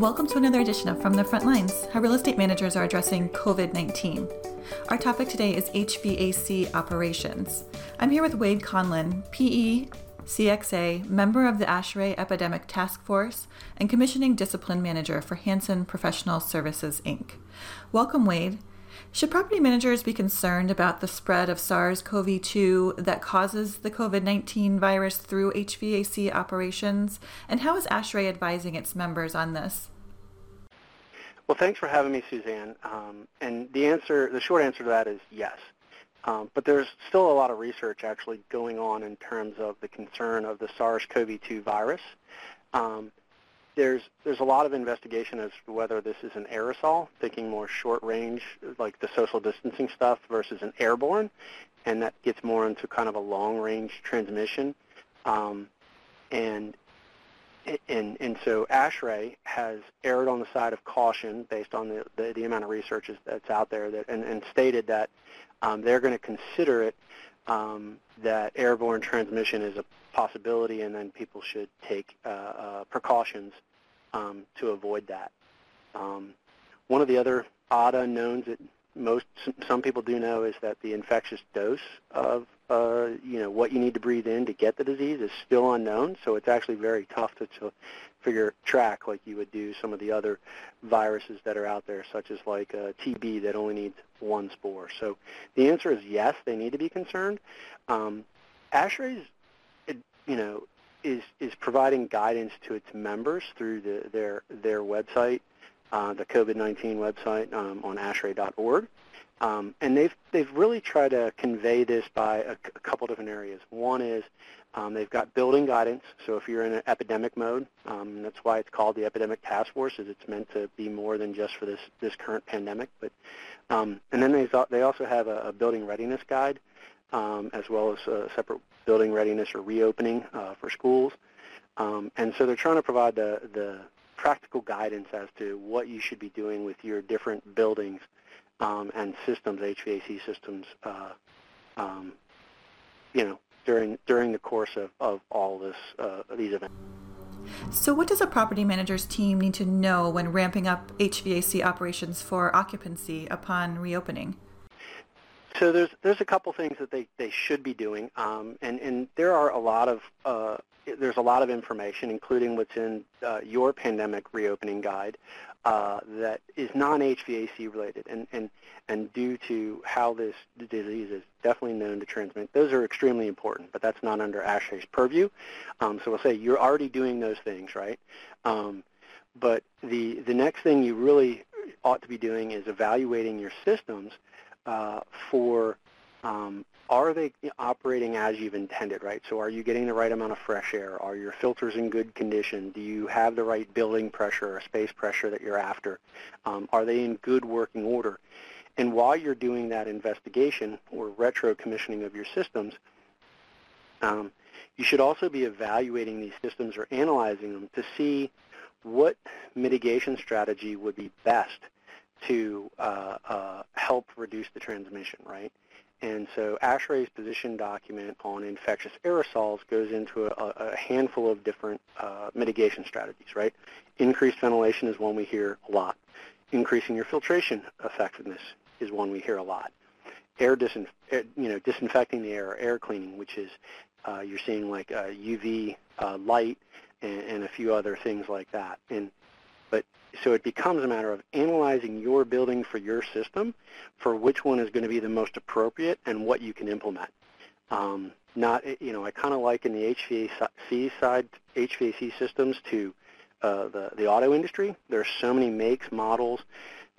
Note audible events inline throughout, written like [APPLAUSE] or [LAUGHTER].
Welcome to another edition of From the Front Lines, how real estate managers are addressing COVID 19. Our topic today is HVAC operations. I'm here with Wade Conlan, PE, CXA, member of the ASHRAE Epidemic Task Force, and Commissioning Discipline Manager for Hanson Professional Services, Inc. Welcome, Wade. Should property managers be concerned about the spread of SARS CoV 2 that causes the COVID 19 virus through HVAC operations? And how is ASHRAE advising its members on this? Well, thanks for having me, Suzanne. Um, and the answer, the short answer to that is yes. Um, but there's still a lot of research actually going on in terms of the concern of the SARS-CoV-2 virus. Um, there's there's a lot of investigation as to whether this is an aerosol, thinking more short range, like the social distancing stuff, versus an airborne, and that gets more into kind of a long range transmission. Um, and and and so ASHRAE has erred on the side of caution based on the the, the amount of research that's out there that and, and stated that um, they're going to consider it um, that airborne transmission is a possibility, and then people should take uh, uh, precautions um, to avoid that. Um, one of the other odd unknowns that most some people do know is that the infectious dose of uh, you know what you need to breathe in to get the disease is still unknown. So it's actually very tough to, to figure track like you would do some of the other viruses that are out there, such as like uh, TB that only needs one spore. So the answer is yes, they need to be concerned. Um, ASHRAE's, you know, is is providing guidance to its members through the, their their website, uh, the COVID-19 website um, on ASHRAE.org. Um, and they've they've really tried to convey this by a, couple different areas. One is um, they've got building guidance. So if you're in an epidemic mode, um, that's why it's called the Epidemic Task Force, is it's meant to be more than just for this this current pandemic. But um, and then they they also have a, a building readiness guide, um, as well as a separate building readiness or reopening uh, for schools. Um, and so they're trying to provide the the practical guidance as to what you should be doing with your different buildings um, and systems, HVAC systems, uh, um, you know, during during the course of, of all this uh, these events. So, what does a property manager's team need to know when ramping up HVAC operations for occupancy upon reopening? So there's there's a couple things that they, they should be doing, um, and and there are a lot of uh, there's a lot of information, including what's in uh, your pandemic reopening guide, uh, that is non-HVAC related, and, and, and due to how this disease is definitely known to transmit, those are extremely important, but that's not under ASHRAE's purview. Um, so we'll say you're already doing those things, right? Um, but the, the next thing you really ought to be doing is evaluating your systems uh, for um, are they operating as you've intended, right? So are you getting the right amount of fresh air? Are your filters in good condition? Do you have the right building pressure or space pressure that you're after? Um, are they in good working order? And while you're doing that investigation or retro commissioning of your systems, um, you should also be evaluating these systems or analyzing them to see what mitigation strategy would be best to uh, uh, help reduce the transmission, right? And so ASHRAE's position document on infectious aerosols goes into a, a handful of different uh, mitigation strategies, right? Increased ventilation is one we hear a lot. Increasing your filtration effectiveness is one we hear a lot. Air, air you know, disinfecting the air, air cleaning, which is uh, you're seeing like uh, UV uh, light and, and a few other things like that. And but so it becomes a matter of analyzing your building for your system for which one is going to be the most appropriate and what you can implement. Um, not, you know, I kind of liken the HVAC side, HVAC systems to uh, the, the auto industry. There are so many makes, models,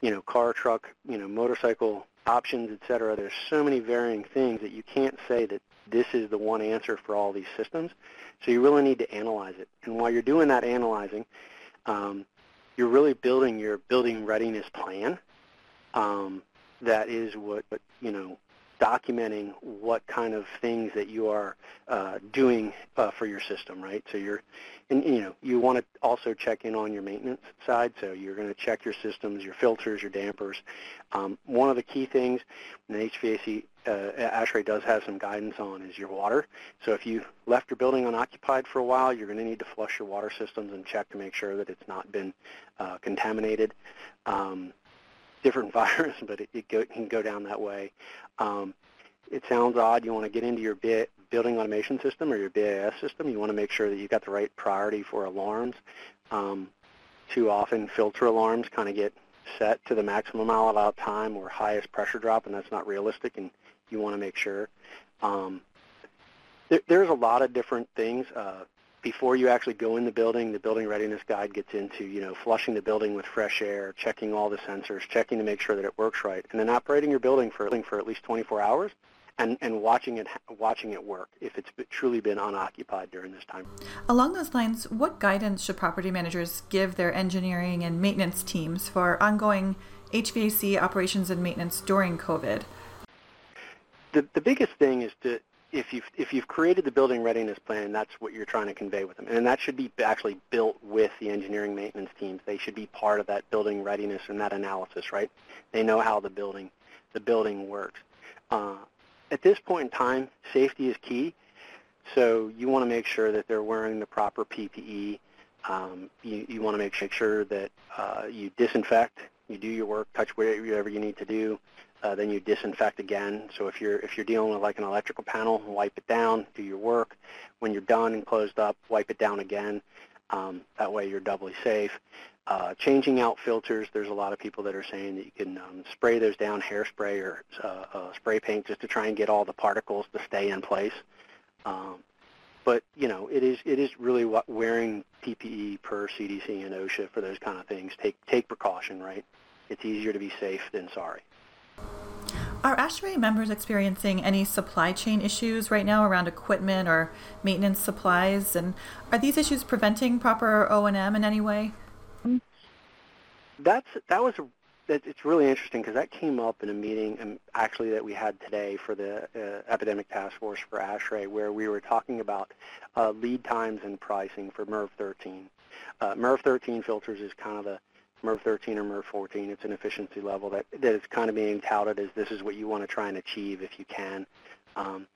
you know, car, truck, you know, motorcycle options, et cetera. There's so many varying things that you can't say that this is the one answer for all these systems. So you really need to analyze it. And while you're doing that analyzing, um, you're really building your building readiness plan. Um, that is what, what you know documenting what kind of things that you are uh, doing uh, for your system, right? So you're, and you know, you want to also check in on your maintenance side. So you're going to check your systems, your filters, your dampers. Um, one of the key things in HVAC uh, ASHRAE does have some guidance on is your water. So if you left your building unoccupied for a while, you're going to need to flush your water systems and check to make sure that it's not been uh, contaminated. Um, different [LAUGHS] virus, but it, it, go, can go down that way. Um, it sounds odd. You want to get into your building automation system or your BAS system. You want to make sure that you've got the right priority for alarms. Um, too often, filter alarms kind of get set to the maximum allowed time or highest pressure drop, and that's not realistic, and you want to make sure. Um, there, there's a lot of different things. Uh, before you actually go in the building, the building readiness guide gets into, you know, flushing the building with fresh air, checking all the sensors, checking to make sure that it works right, and then operating your building for, for at least 24 hours and, and watching it watching it work if it's truly been unoccupied during this time. Along those lines, what guidance should property managers give their engineering and maintenance teams for ongoing HVAC operations and maintenance during COVID? The, the biggest thing is to if you've if you've created the building readiness plan, that's what you're trying to convey with them, and that should be actually built with the engineering maintenance teams. They should be part of that building readiness and that analysis, right? They know how the building the building works. Uh, at this point in time, safety is key. So you want to make sure that they're wearing the proper PPE. Um, you, you want to make sure that uh, you disinfect, you do your work, touch whatever you need to do. Uh, then you disinfect again. So if you're if you're dealing with like an electrical panel, wipe it down, do your work. When you're done and closed up, wipe it down again. Um, that way you're doubly safe. Uh, changing out filters, there's a lot of people that are saying that you can um, spray those down, hairspray or uh, uh, spray paint, just to try and get all the particles to stay in place. Um, but you know, it is it is really what wearing PPE per CDC and OSHA for those kind of things. Take take precaution, right? It's easier to be safe than sorry. Are ASHRAE members experiencing any supply chain issues right now around equipment or maintenance supplies? And are these issues preventing proper O&M in any way? That's that was a, it's really interesting because that came up in a meeting um, actually that we had today for the uh, epidemic task force for ASHRAE where we were talking about uh, lead times and pricing for MERV 13. Uh, MERV 13 filters is kind of the MERV 13 or MERV 14. It's an efficiency level that, that is kind of being touted as this is what you want to try and achieve if you can. Um,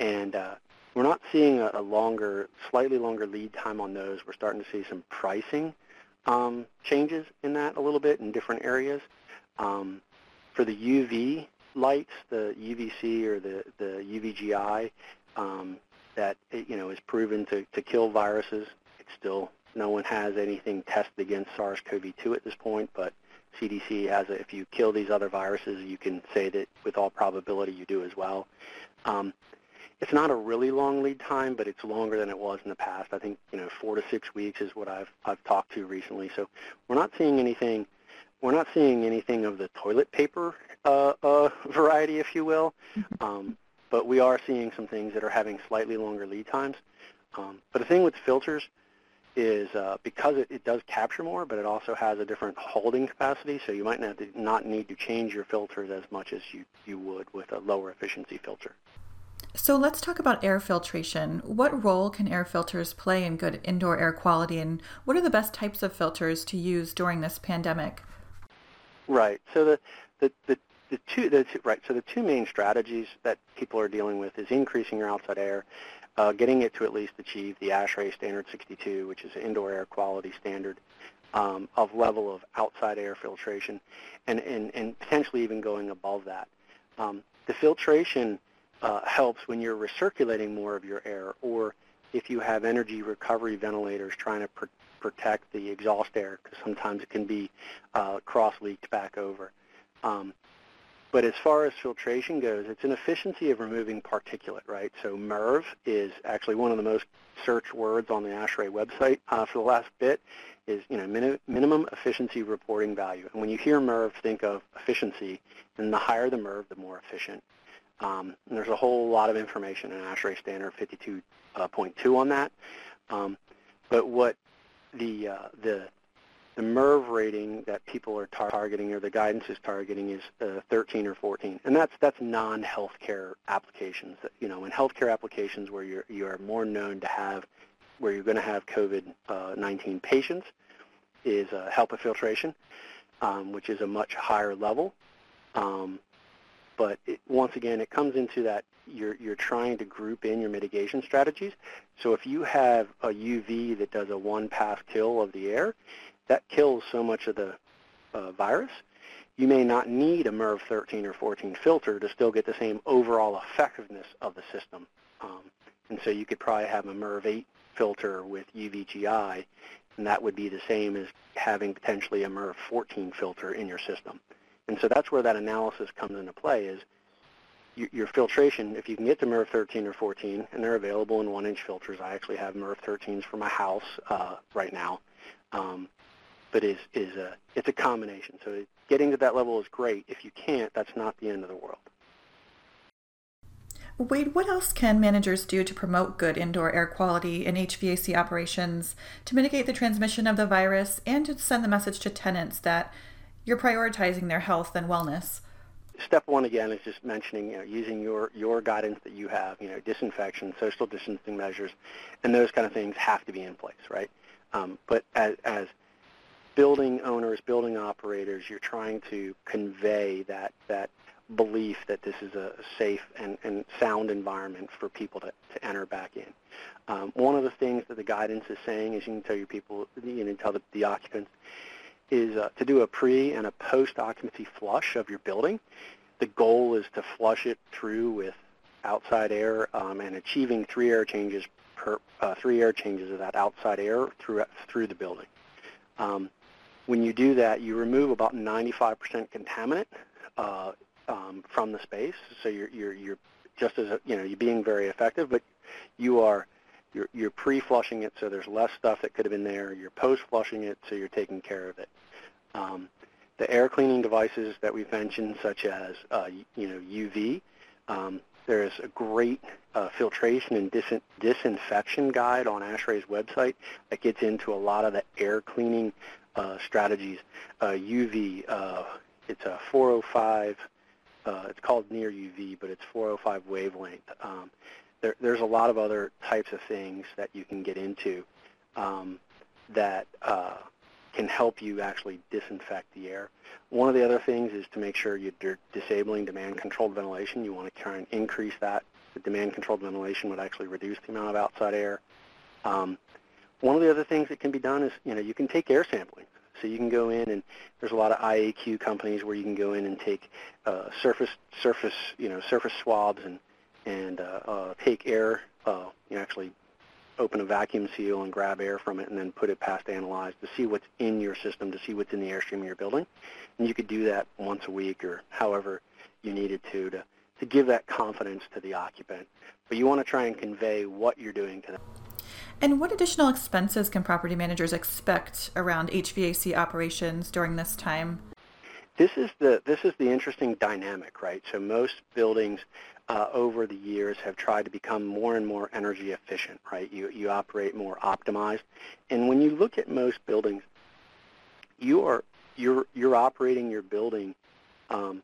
and uh, we're not seeing a, a, longer, slightly longer lead time on those. We're starting to see some pricing um, changes in that a little bit in different areas. Um, for the UV lights, the UVC or the, the UVGI, um, that you know is proven to, to kill viruses. It's still no one has anything tested against SARS-CoV-2 at this point, but CDC has a, if you kill these other viruses, you can say that with all probability you do as well. Um, it's not a really long lead time, but it's longer than it was in the past. I think you know four to six weeks is what I've I've talked to recently. So we're not seeing anything. We're not seeing anything of the toilet paper uh, uh, [LAUGHS] variety, if you will. Mm-hmm. Um, but we are seeing some things that are having slightly longer lead times. Um, but the thing with filters, is uh, because it, it, does capture more, but it also has a different holding capacity, so you might not, not need to change your filters as much as you, you would with a lower efficiency filter. So let's talk about air filtration. What role can air filters play in good indoor air quality, and what are the best types of filters to use during this pandemic? Right. So the, the, the the two, the two, right. So the two main strategies that people are dealing with is increasing your outside air uh, getting it to at least achieve the ASHRAE standard 62, which is an indoor air quality standard um, of level of outside air filtration, and, and, and potentially even going above that. Um, the filtration uh, helps when you're recirculating more of your air, or if you have energy recovery ventilators trying to pr- protect the exhaust air, because sometimes it can be uh, cross-leaked back over. Um, but as far as filtration goes, it's an efficiency of removing particulate, right? So MERV is actually one of the most searched words on the ASHRAE website uh, for the last bit is, you know, min- minimum efficiency reporting value. And when you hear MERV, think of efficiency, and the higher the MERV, the more efficient. Um, there's a whole lot of information in ASHRAE standard 52.2 uh, on that. Um, but what the, uh, the the MERV rating that people are tar- targeting or the guidance is targeting is uh, 13 or 14, and that's that's non-healthcare applications. You know, in healthcare applications where you're you are more known to have where you're going to have COVID-19 patients is uh, HEPA filtration, um, which is a much higher level. Um, but it, once again, it comes into that you're, you're trying to group in your mitigation strategies. So if you have a UV that does a one-pass kill of the air, that kills so much of the uh, virus, you may not need a MERV 13 or 14 filter to still get the same overall effectiveness of the system. Um, and so you could probably have a MERV 8 filter with UVGI, and that would be the same as having potentially a MERV 14 filter in your system. And so that's where that analysis comes into play is your filtration, if you can get to MERV 13 or 14, and they're available in one-inch filters. I actually have MERV 13s for my house uh, right now. Um, but is, is a, it's a combination. So getting to that level is great. If you can't, that's not the end of the world. Wade, what else can managers do to promote good indoor air quality in HVAC operations to mitigate the transmission of the virus and to send the message to tenants that you're prioritizing their health and wellness? Step one again is just mentioning, you know, using your, your guidance that you have, you know, disinfection, social distancing measures, and those kind of things have to be in place, right? Um, but as, as building owners, building operators, you're trying to convey that, that belief that this is a safe and, and sound environment for people to, to enter back in. Um, one of the things that the guidance is saying is you can tell your people, you can tell the, the occupants, is uh, to do a pre and a post-occupancy flush of your building. The goal is to flush it through with outside air um, and achieving three air changes per uh, three air changes of that outside air through through the building. Um, when you do that, you remove about 95% contaminant uh, um, from the space. So you're you're you're just as you know you're being very effective, but you are you're, you're pre-flushing it so there's less stuff that could have been there. You're post-flushing it so you're taking care of it. Um, the air cleaning devices that we've mentioned, such as uh, you know UV, um, there's a great uh, filtration and dis- disinfection guide on ASHRAE's website that gets into a lot of the air cleaning uh, strategies. UV, uh, it's a 405. Uh, it's called near UV, but it's 405 wavelength. Um, there, there's a lot of other types of things that you can get into um, that uh, can help you actually disinfect the air. One of the other things is to make sure you're disabling demand-controlled ventilation. You want to try and increase that. The demand-controlled ventilation would actually reduce the amount of outside air. Um, one of the other things that can be done is, you know, you can take air sampling. So you can go in and there's a lot of IAQ companies where you can go in and take uh, surface, surface, you know, surface swabs and and uh, uh, take air, uh, you actually open a vacuum seal and grab air from it and then put it past analyze to see what's in your system, to see what's in the airstream of your building. And you could do that once a week or however you needed to to, to give that confidence to the occupant. But you want to try and convey what you're doing to them. And what additional expenses can property managers expect around HVAC operations during this time? This is the this is the interesting dynamic, right? So most buildings uh, over the years have tried to become more and more energy efficient, right? You, you operate more optimized. And when you look at most buildings, you are, you're, you're operating your building um,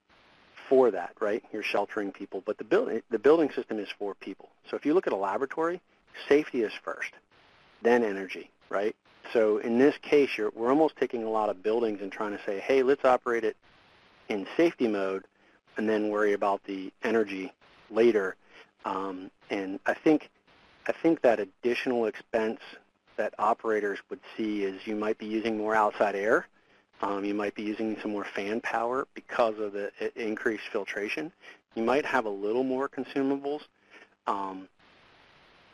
for that, right? You're sheltering people, but the building, the building system is for people. So if you look at a laboratory, safety is first, then energy, right? So in this case, we're almost taking a lot of buildings and trying to say, hey, let's operate it in safety mode and then worry about the energy later. Um, and I think I think that additional expense that operators would see is you might be using more outside air. Um, you might be using some more fan power because of the increased filtration. You might have a little more consumables. Um,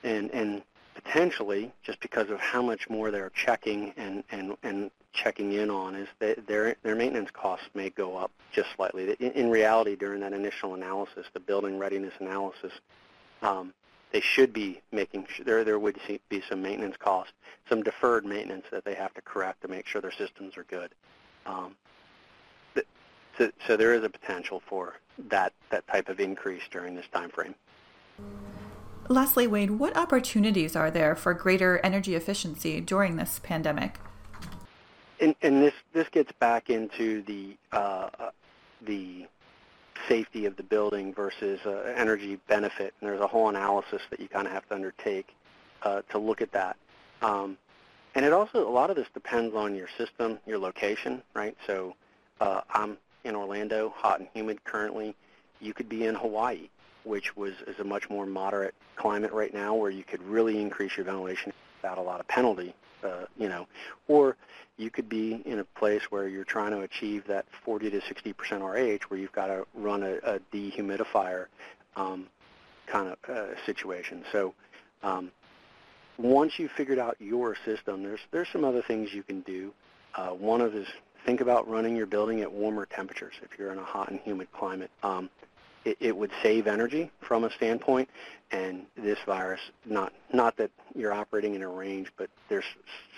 and, and potentially, just because of how much more they're checking and, and, and checking in on is that their their maintenance costs may go up just slightly. In, in reality, during that initial analysis, the building readiness analysis, um, they should be making sure there there would be some maintenance costs, some deferred maintenance that they have to correct to make sure their systems are good. Um, so, so there is a potential for that that type of increase during this time frame. Lastly, Wade, what opportunities are there for greater energy efficiency during this pandemic? and, and this this gets back into the uh, the safety of the building versus uh, energy benefit, and there's a whole analysis that you kind of have to undertake uh, to look at that. Um, and it also a lot of this depends on your system, your location, right? So uh, I'm in Orlando, hot and humid currently. You could be in Hawaii, which was is a much more moderate climate right now, where you could really increase your ventilation without a lot of penalty, uh, you know, or you could be in a place where you're trying to achieve that 40 to 60 percent RH, where you've got to run a, a dehumidifier um, kind of uh, situation. So um, once you've figured out your system, there's there's some other things you can do. Uh, one of is think about running your building at warmer temperatures if you're in a hot and humid climate. Um, it, it would save energy from a standpoint, and this virus, not not that you're operating in a range, but there's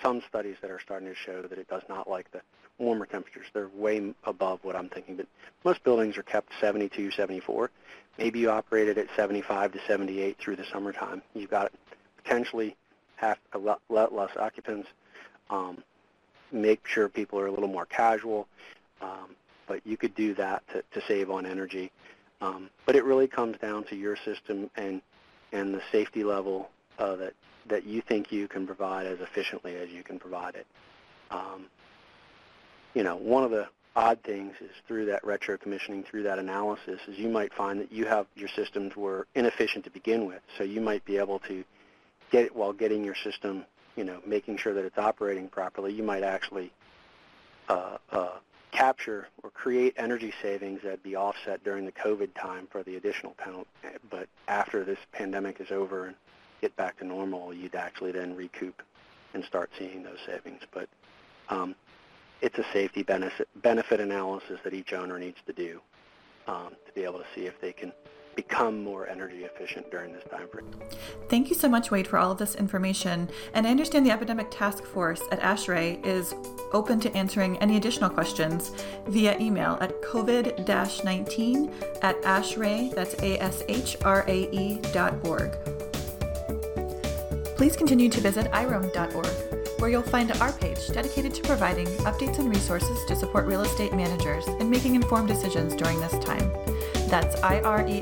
some studies that are starting to show that it does not like the warmer temperatures. They're way above what I'm thinking, but most buildings are kept 72, 74. Maybe you operate it at 75 to 78 through the summertime. You've got potentially half a lot less occupants. Um, make sure people are a little more casual, um, but you could do that to, to save on energy. Um, but it really comes down to your system and and the safety level uh, that that you think you can provide as efficiently as you can provide it. Um, you know, one of the odd things is through that retro commissioning, through that analysis, is you might find that you have your systems were inefficient to begin with. So you might be able to get it while getting your system, you know, making sure that it's operating properly. You might actually uh, uh, capture or create energy savings that be offset during the COVID time for the additional penalty. But after this pandemic is over and get back to normal, you'd actually then recoup and start seeing those savings. But um, it's a safety benefit, benefit analysis that each owner needs to do um, to be able to see if they can become more energy efficient during this time frame. Thank you so much, Wade, for all of this information. And I understand the Epidemic Task Force at ASHRAE is open to answering any additional questions via email at covid-19 at ashrae, that's A-S-H-R-A-E dot org. Please continue to visit irem.org, where you'll find our page dedicated to providing updates and resources to support real estate managers in making informed decisions during this time. That's irem.org.